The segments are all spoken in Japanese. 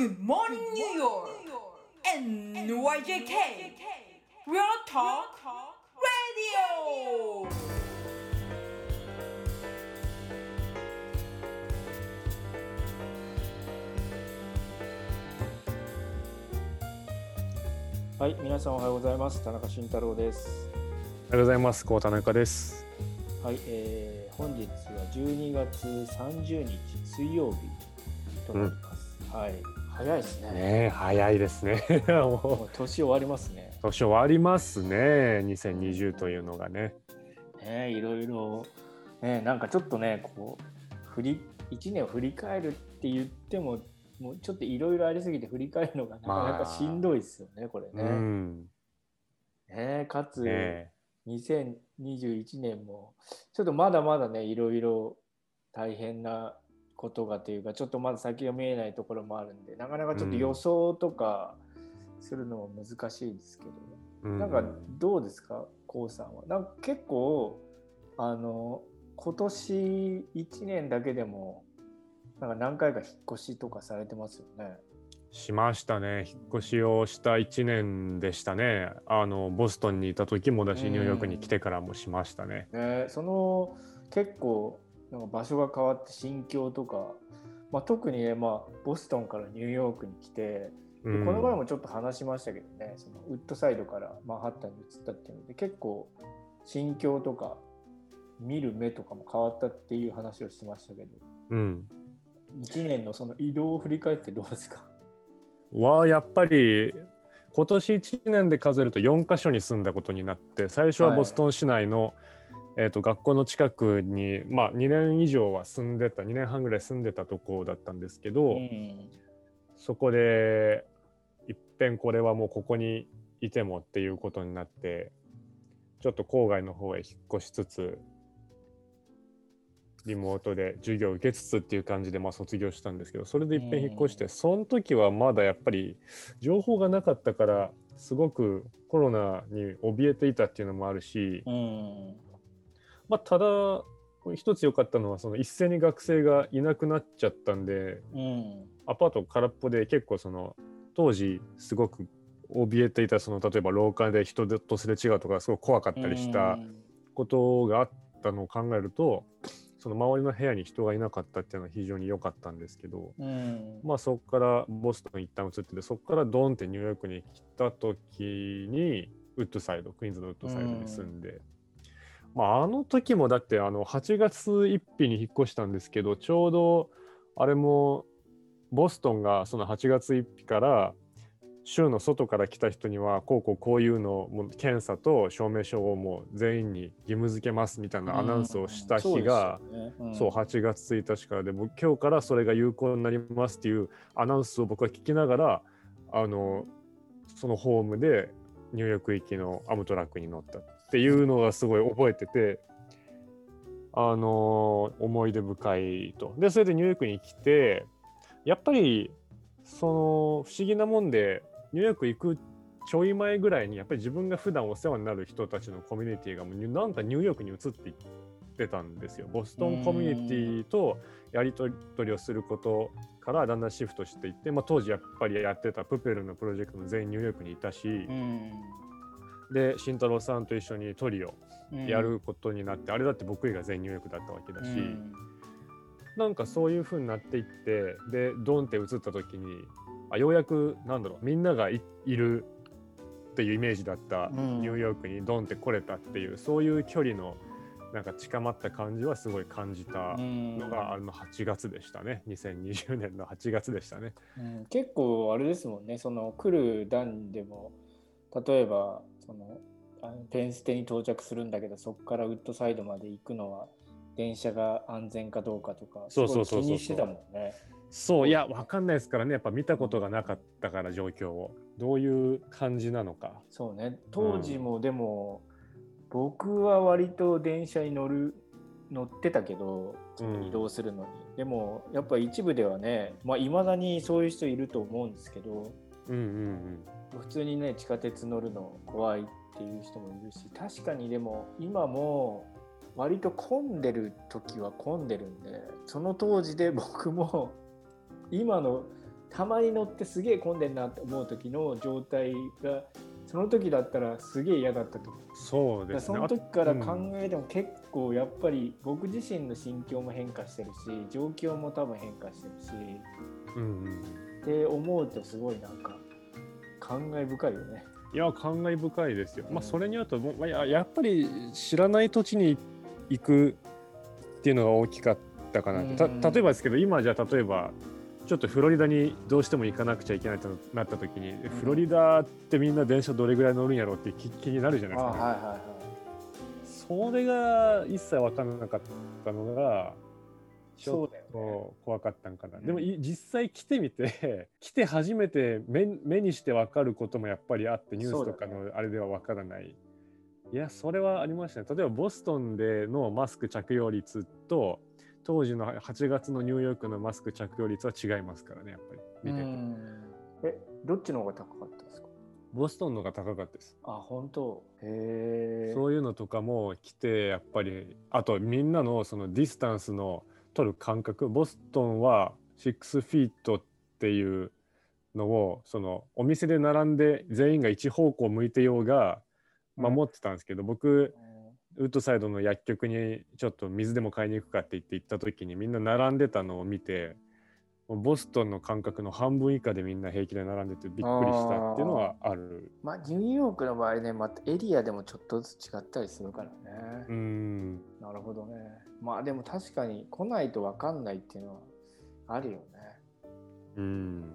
Good morning, New York! NYJK! Real Talk Radio! はい、皆さんおはようございます。田中慎太郎です。おはようございます。こう田中です。はい、えー、本日は12月30日水曜日となります。はい、早いですね。ねえ、早いですね。ももう年終わりますね。う年終わりますね。2020というのがね。ね、いろいろ、ね、なんかちょっとね、こう振り1年を振り返るって言っても、もうちょっといろいろありすぎて振り返るのがなかなかしんどいですよね、これうね。ん。ねかつ、ね2021年もちょっとまだまだねいろいろ大変なことがというかちょっとまだ先が見えないところもあるんでなかなかちょっと予想とかするのも難しいですけど、え。なんかどうですか k o さんは？なんか結構あの今年1年だけでもなんか何回か引っ越しとかされてますよね。しましたね。引っ越しをした1年でしたね。あのボストンにいた時もだし、うんニューヨークに来てからもしましたね。ね、その結構なんか場所が変わって心境とか、まあ、特にね、まあ、ボストンからニューヨークに来て、この前もちょっと話しましたけどねそのウッドサイドからマンハッタンに移ったっていうので結構心境とか見る目とかも変わったっていう話をしてましたけどうん。1年のその移動を振り返ってどうですか？はやっぱり今年1年で数えると4カ所に住んだことになって最初はボストン市内の、えー、と学校の近くに、まあ、2年以上は住んでた2年半ぐらい住んでたとこだったんですけど、ん。そこでいっぺんこれはもうここにいてもっていうことになってちょっと郊外の方へ引っ越しつつリモートで授業を受けつつっていう感じでまあ卒業したんですけどそれでいっぺん引っ越してその時はまだやっぱり情報がなかったからすごくコロナに怯えていたっていうのもあるし、うんまあ、ただ一つ良かったのはその一斉に学生がいなくなっちゃったんでうんアパート空っぽで結構その当時すごく怯えていたその例えば廊下で人とすれ違うとかすごく怖かったりしたことがあったのを考えるとその周りの部屋に人がいなかったっていうのは非常に良かったんですけどうんまあそこからボストン一旦移っててそこからドンってニューヨークに来た時にウッドサイドクイーンズのウッドサイドに住んで。まあ、あの時もだってあの8月1日に引っ越したんですけどちょうどあれもボストンがその8月1日から州の外から来た人にはこうこうこういうのも検査と証明書をもう全員に義務付けますみたいなアナウンスをした日が、うん。そう8月1日から。でもう今日からそれが有効になりますっていうアナウンスを僕は聞きながらあのそのホームでニューヨーク行きのアムトラックに乗ったっていうのがすごい覚えててあの思い出深いと。でそれでニューヨークに来てやっぱりその不思議なもんでニューヨーク行くちょい前ぐらいにやっぱり自分が普段お世話になる人たちのコミュニティがもうなんかニューヨークに移っていってたんですよ。ボストンコミュニティとやり取りをすることからだんだんシフトしていって、まあ、当時やっぱりやってたプペルのプロジェクトも全員ニューヨークにいたし、で慎太郎さんと一緒にトリオうん。やることになって、あれだって僕以外全員ニューヨークだったわけだし、うん。なんかそういう風になっていってでドンって移った時にあようやくなんだろうみんながいいるっていうイメージだったうん。ニューヨークにドンって来れたっていう、そういう距離のなんか近まった感じはすごい感じたのがあの8月でしたね。2020年の8月でしたね。うん。結構あれですもんね。その来る段でも例えばそのあのペンステに到着するんだけどそこからウッドサイドまで行くのは電車が安全かどうかとかそうそうそうそう。してたもんね。そういやわかんないですからね。やっぱ見たことがなかったから状況を。どういう感じなのか。そうね。当時もでも、僕は割と電車に乗る乗ってたけど移動するのに、でもやっぱ一部ではねまあいまだにそういう人いると思うんですけどうんうん普通にね地下鉄乗るの怖いっていう人もいるし確かにでも今も割と混んでる時は混んでるんでその当時で僕も今のたまに乗ってすげえ混んでんなって思う時の状態がその時だったらすげえ嫌だったと思う。そうですね。その時から考えても結構やっぱり僕自身の心境も変化してるし状況も多分変化してるし、うんうん、って思うとすごいなんか感慨深いよね。いや感慨深いですよ。まあそれにあとも、まあ、やっぱり知らない土地に行くっていうのが大きかったかなた例えばですけど今じゃ例えばちょっとフロリダにどうしても行かなくちゃいけないとなった時に、フロリダってみんな電車どれぐらい乗るんやろうって気になるじゃないですか、ね、はいはいはい、それが一切分からなかったのがちょっと怖かったんかな、ね、でも実際来てみて 来て初めて目目にして分かることもやっぱりあってニュースとかのあれでは分からない、ね、いやそれはありましたね。例えばボストンでのマスク着用率と当時の8月のニューヨークのマスク着用率は違いますからね、やっぱり見てて。え、どっちの方が高かったですか？ボストンのが高かったです。あ、本当？へえ。そういうのとかも来て、やっぱり、あとみんなのそのディスタンスの取る感覚、ボストンは6フィートっていうのを、そのお店で並んで全員が一方向向いてようが守ってたんですけど、うん、僕、ウッドサイドの薬局にちょっと水でも買いに行くかって言って行った時にみんな並んでたのを見てボストンの感覚の半分以下でみんな平気で並んでてびっくりしたっていうのはある。まあニューヨークの場合ねまたエリアでもちょっとずつ違ったりするからね。うん。なるほどね。まあでも確かに来ないと分かんないっていうのはあるよね。うん。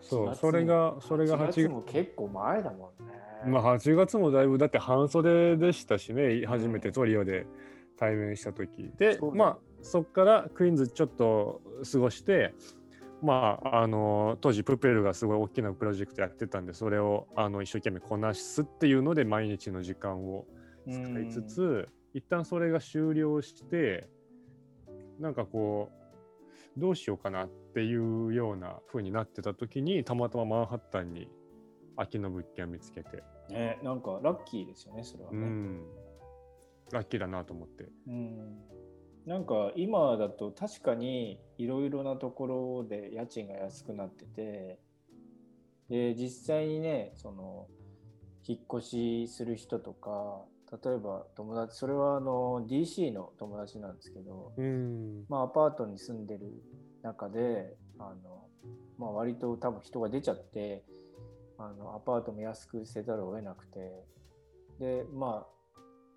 そうそれがそれが8月。も結構前だもんね。まあ8月もだいぶだって半袖でしたしね初めてトリオで対面した時。でまあそこからクイーンズちょっと過ごしてまああの当時プペルがすごい大きなプロジェクトやってたんでそれをあの一生懸命こなすっていうので毎日の時間を使いつつ一旦それが終了してなんかこうどうしようかなっていうような風になってた時にたまたまマンハッタンに空きの物件を見つけてね、なんかラッキーですよね、それはね。うん、ラッキーだなと思って。うん、なんか今だと確かにいろいろなところで家賃が安くなってて、で、実際にね、その、引っ越しする人とか、例えば友達、それはあの DC の友達なんですけど、うん、まあアパートに住んでる中で、あの、まあ割と多分人が出ちゃって、あのアパートも安くせざるを得なくてでまあ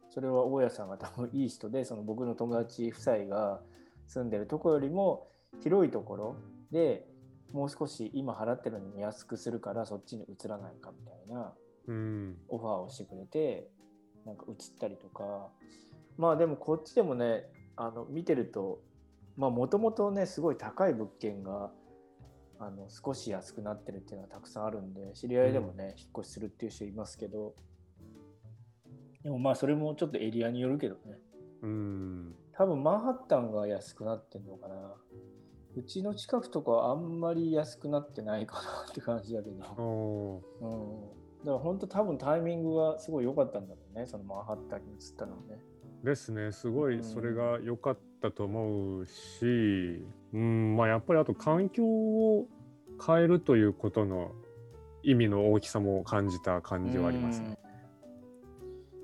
それは大家さんが多分いい人でその僕の友達夫妻が住んでるとこよりも広いところでもう少し今払ってるのに安くするからそっちに移らないかみたいなオファーをしてくれてなんか移ったりとか。まあでもこっちでもねあの見てるとまあもともとねすごい高い物件があの少し安くなってるっていうのはたくさんあるんで知り合いでもね、うん、引っ越しするっていう人いますけどでもまあそれもちょっとエリアによるけどね。うん。多分マンハッタンが安くなってんのかな。うちの近くとかはあんまり安くなってないかなって感じだけど、うん、だから本当多分タイミングはすごい良かったんだろうねそのマンハッタンに移ったのはね。ですね。すごいそれが良かったと思うし、うん、まあやっぱりあと環境を変えるということの意味の大きさも感じた感じはありますね。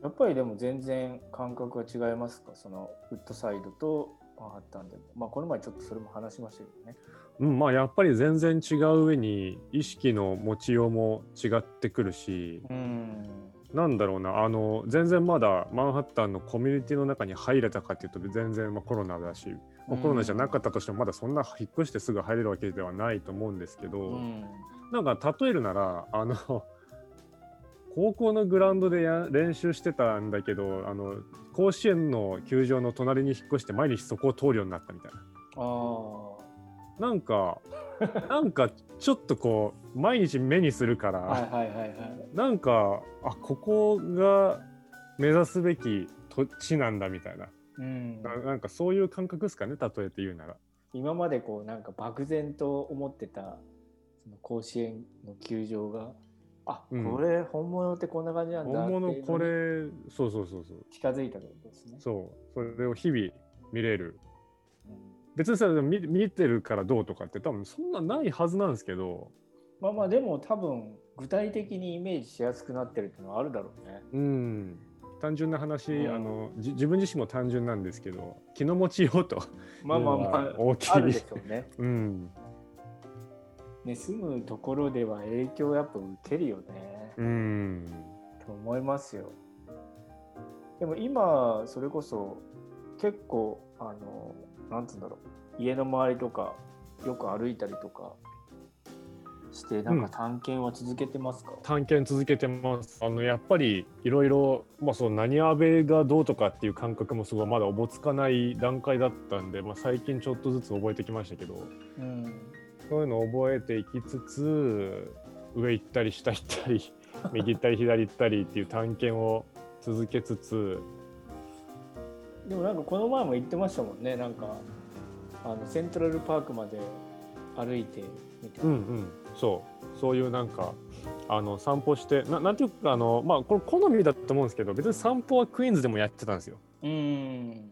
やっぱりでも全然感覚が違いますか？そのウッドサイドとマンハッタンでも。まあこの前ちょっとそれも話しましたけどね。うん、まあやっぱり全然違う上に意識の持ちようも違ってくるし、うん、なんだろうな。あの全然まだマンハッタンのコミュニティの中に入れたかっていうと全然、まあ、コロナだし、まあ、コロナじゃなかったとしてもまだそんな引っ越してすぐ入れるわけではないと思うんですけど、うん、なんか例えるならあの高校のグラウンドでや練習してたんだけどあの甲子園の球場の隣に引っ越して毎日そこを通るようになったみたいな。あなんか なんかちょっとこう毎日目にするから、はいはいはいはい、なんかあここが目指すべき土地なんだみたいな、うん、ななんかそういう感覚ですかね例えて言うなら。今までこうなんか漠然と思ってたその甲子園の球場があ、うん、これ本物ってこんな感じなんだ本物これそうそうそうそう。近づいたってことですね。そう。それを日々見れる、別にさ見見てるからどうとかって多分そんなないはずなんですけど。まあまあでも多分具体的にイメージしやすくなってるっていうのはあるだろうね。うん。単純な話、うん。あのじ自分自身も単純なんですけど気の持ちようとまあまあまあ大きい。でしょうね。うんね住むところでは影響やっぱ受けるよね。うん。と思いますよ。でも今それこそ結構あのなんつうんだろう。家の周りとかよく歩いたりとかしてなんか探検は続けてますか、探検続けてます。あのやっぱりいろいろまあその何アベがどうとかっていう感覚もすごいまだおぼつかない段階だったんで、まあ、最近ちょっとずつ覚えてきましたけど。うんそういうのを覚えていきつつ上行ったり下行ったり 右行ったり左行ったりっていう探検を続けつつ。でもなんかこの前も言ってましたもんね。なんかあのセントラルパークまで歩いてみたいな。うんうん。そう。そういうなんかあの散歩してななんていうかあのまあこれ好みだと思うんですけど別に散歩はクイーンズでもやってたんですよ。うん。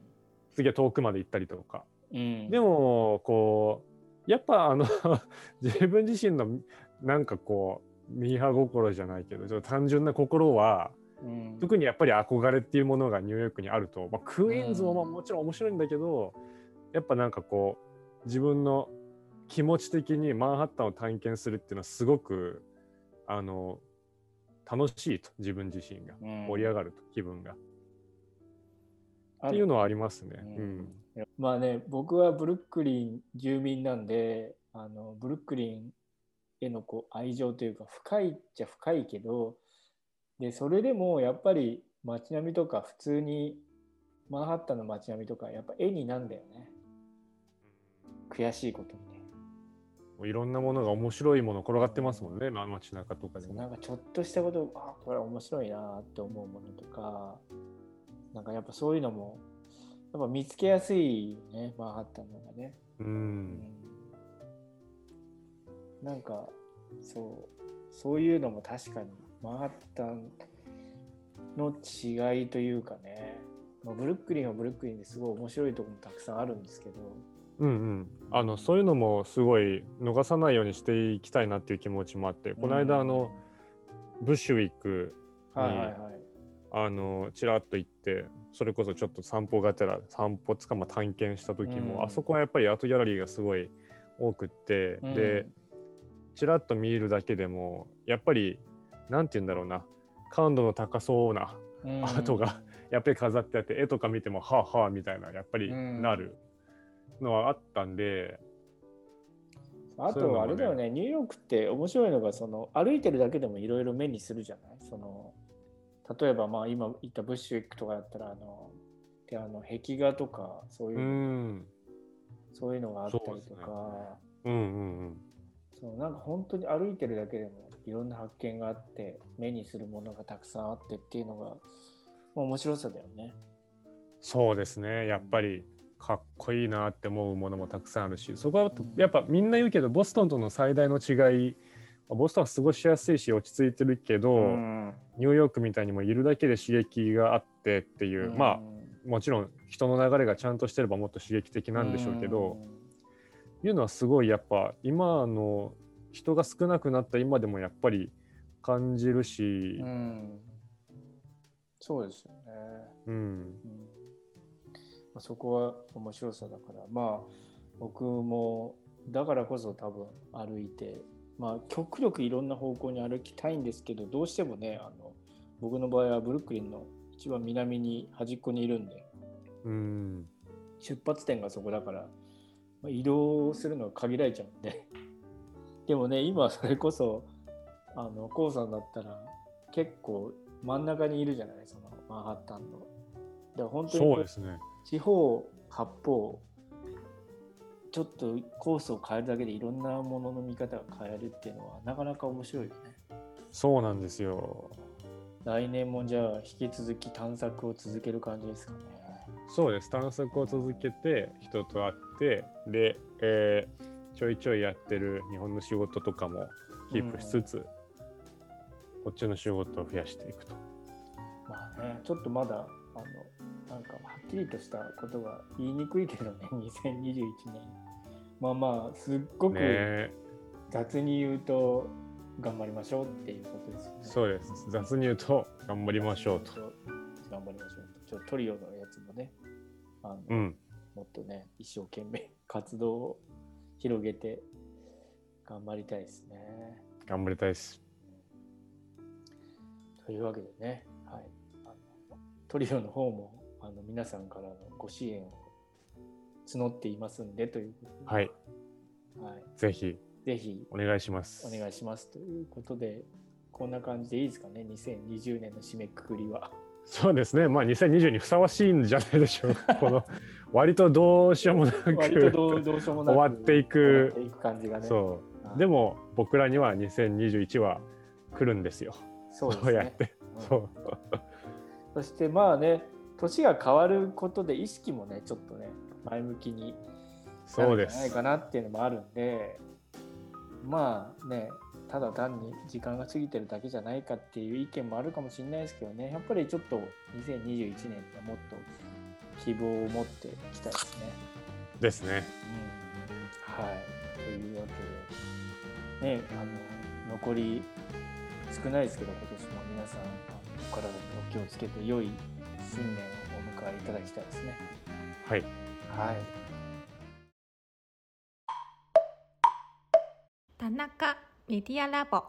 次は遠くまで行ったりとか。うん。でもこうやっぱあの 自分自身のなんかこうミーハー心じゃないけどちょっと単純な心はうん。特にやっぱり憧れっていうものがニューヨークにあると、まあ、クイーンズもまあもちろん面白いんだけどやっぱなんかこう自分の気持ち的にマンハッタンを探検するっていうのはすごくあの楽しいと自分自身が。うん。盛り上がると気分が、っていうのはありますね。ううん。んいやまあね僕はブルックリン住民なんであのブルックリンへのこう愛情というか深いっちゃ深いけどでそれでもやっぱり街並みとか普通にマンハッタンの街並みとかやっぱ絵になんだよね悔しいことにねもういろんなものが面白いもの転がってますもんね、まあ、街中とかでも。なんかちょっとしたことあこれ面白いなって思うものとかなんかやっぱそういうのもやっぱ見つけやすいよねマンハッタンの方がね。うん。なんかそうそういうのも確かにマンハッタンの違いというかね、まあ、ブルックリンはブルックリンですごい面白いところもたくさんあるんですけど、うんうん、あのそういうのもすごい逃さないようにしていきたいなっていう気持ちもあって、この間あのブッシュウィックはいはいはい、あのちらっと行ってそれこそちょっと散歩がてら散歩つかま探検した時も、うん。あそこはやっぱりアートギャラリーがすごい多くって、うん。でちらっと見るだけでもやっぱりなんて言うんだろうな感度の高そうなうん。アートがやっぱり飾ってあって絵とか見てもはあはあみたいなやっぱりうん。なるのはあったんで、あとあれだよねニューヨークって面白いのがその歩いてるだけでもいろいろ目にするじゃない？その例えばまあ今言ったブッシュウィックとかだったらあのであの壁画とかそういうう、ん。そういうのがあったりとか。うんうんうん。そうなんか本当に歩いてるだけでもいろんな発見があって目にするものがたくさんあってっていうのが面白さだよね。そうですね。やっぱりかっこいいなって思うものもたくさんあるしそこはやっぱみんな言うけどボストンとの最大の違いボストンは過ごしやすいし落ち着いてるけど、うん。ニューヨークみたいにもいるだけで刺激があってっていう、まあもちろん人の流れがちゃんとしてればもっと刺激的なんでしょうけど、いうのはすごいやっぱ今の人が少なくなった今でもやっぱり感じるしうん、うん。そうですよね。うん。うん。まあ、そこは面白さだからまあ僕もだからこそ多分歩いてまあ極力いろんな方向に歩きたいんですけどどうしてもねあの僕の場合はブルックリンの一番南に端っこにいるんでうん。出発点がそこだから、まあ、移動するのが限られちゃうんで。でもね今それこそあのコウさんだったら結構真ん中にいるじゃないそのマンハッタンの。だから本当にこそうですね。四方八方ちょっとコースを変えるだけでいろんなものの見方が変えるっていうのはなかなか面白いよね。そうなんですよ来年もじゃあ引き続き探索を続ける感じですかね。そうです探索を続けて人と会ってで、えーちょいちょいやってる日本の仕事とかもキープしつつ、こっちの仕事を増やしていくと。まあね、ちょっとまだあのなんかはっきりとしたことが言いにくいけどね 2021年まあまあすっごくね雑に言うと頑張りましょうっていうことですよね。そうです雑に言うと頑張りましょうと。頑張りましょうと。ちょっとトリオのやつもね、あのうんもっとね、一生懸命活動を広げて頑張りたいですね。頑張りたいです。というわけでね、はい、あのトリオの方もあの皆さんからのご支援を募っていますんでということで、はい、はい、ぜひぜひお願いします。お願いしますということで、こんな感じでいいですかね、2020年の締めくくりは。そうですね。まあ2020にふさわしいんじゃないでしょうか。この割とどうしようもなく割とどうどうしようもなく終わっていくいく感じがね。そう。はいでも僕らには2021は来るんですよ。そうですね。やって。うんそう。そしてまあね、年が変わることで意識もね、ちょっとね、前向きになそうです。るんじゃないかなっていうのもあるんで、まあね、ただ単に時間が過ぎてるだけじゃないかっていう意見もあるかもしれないですけどね、やっぱりちょっと2021年ってもっと希望を持っていきたいですね。ですね。うん、はい。というわけで、ね、あの残り少ないですけど、今年も皆さん、お体にお気をつけて、良い新年をお迎えいただきたいですね。はい。はい。田中メディアラボ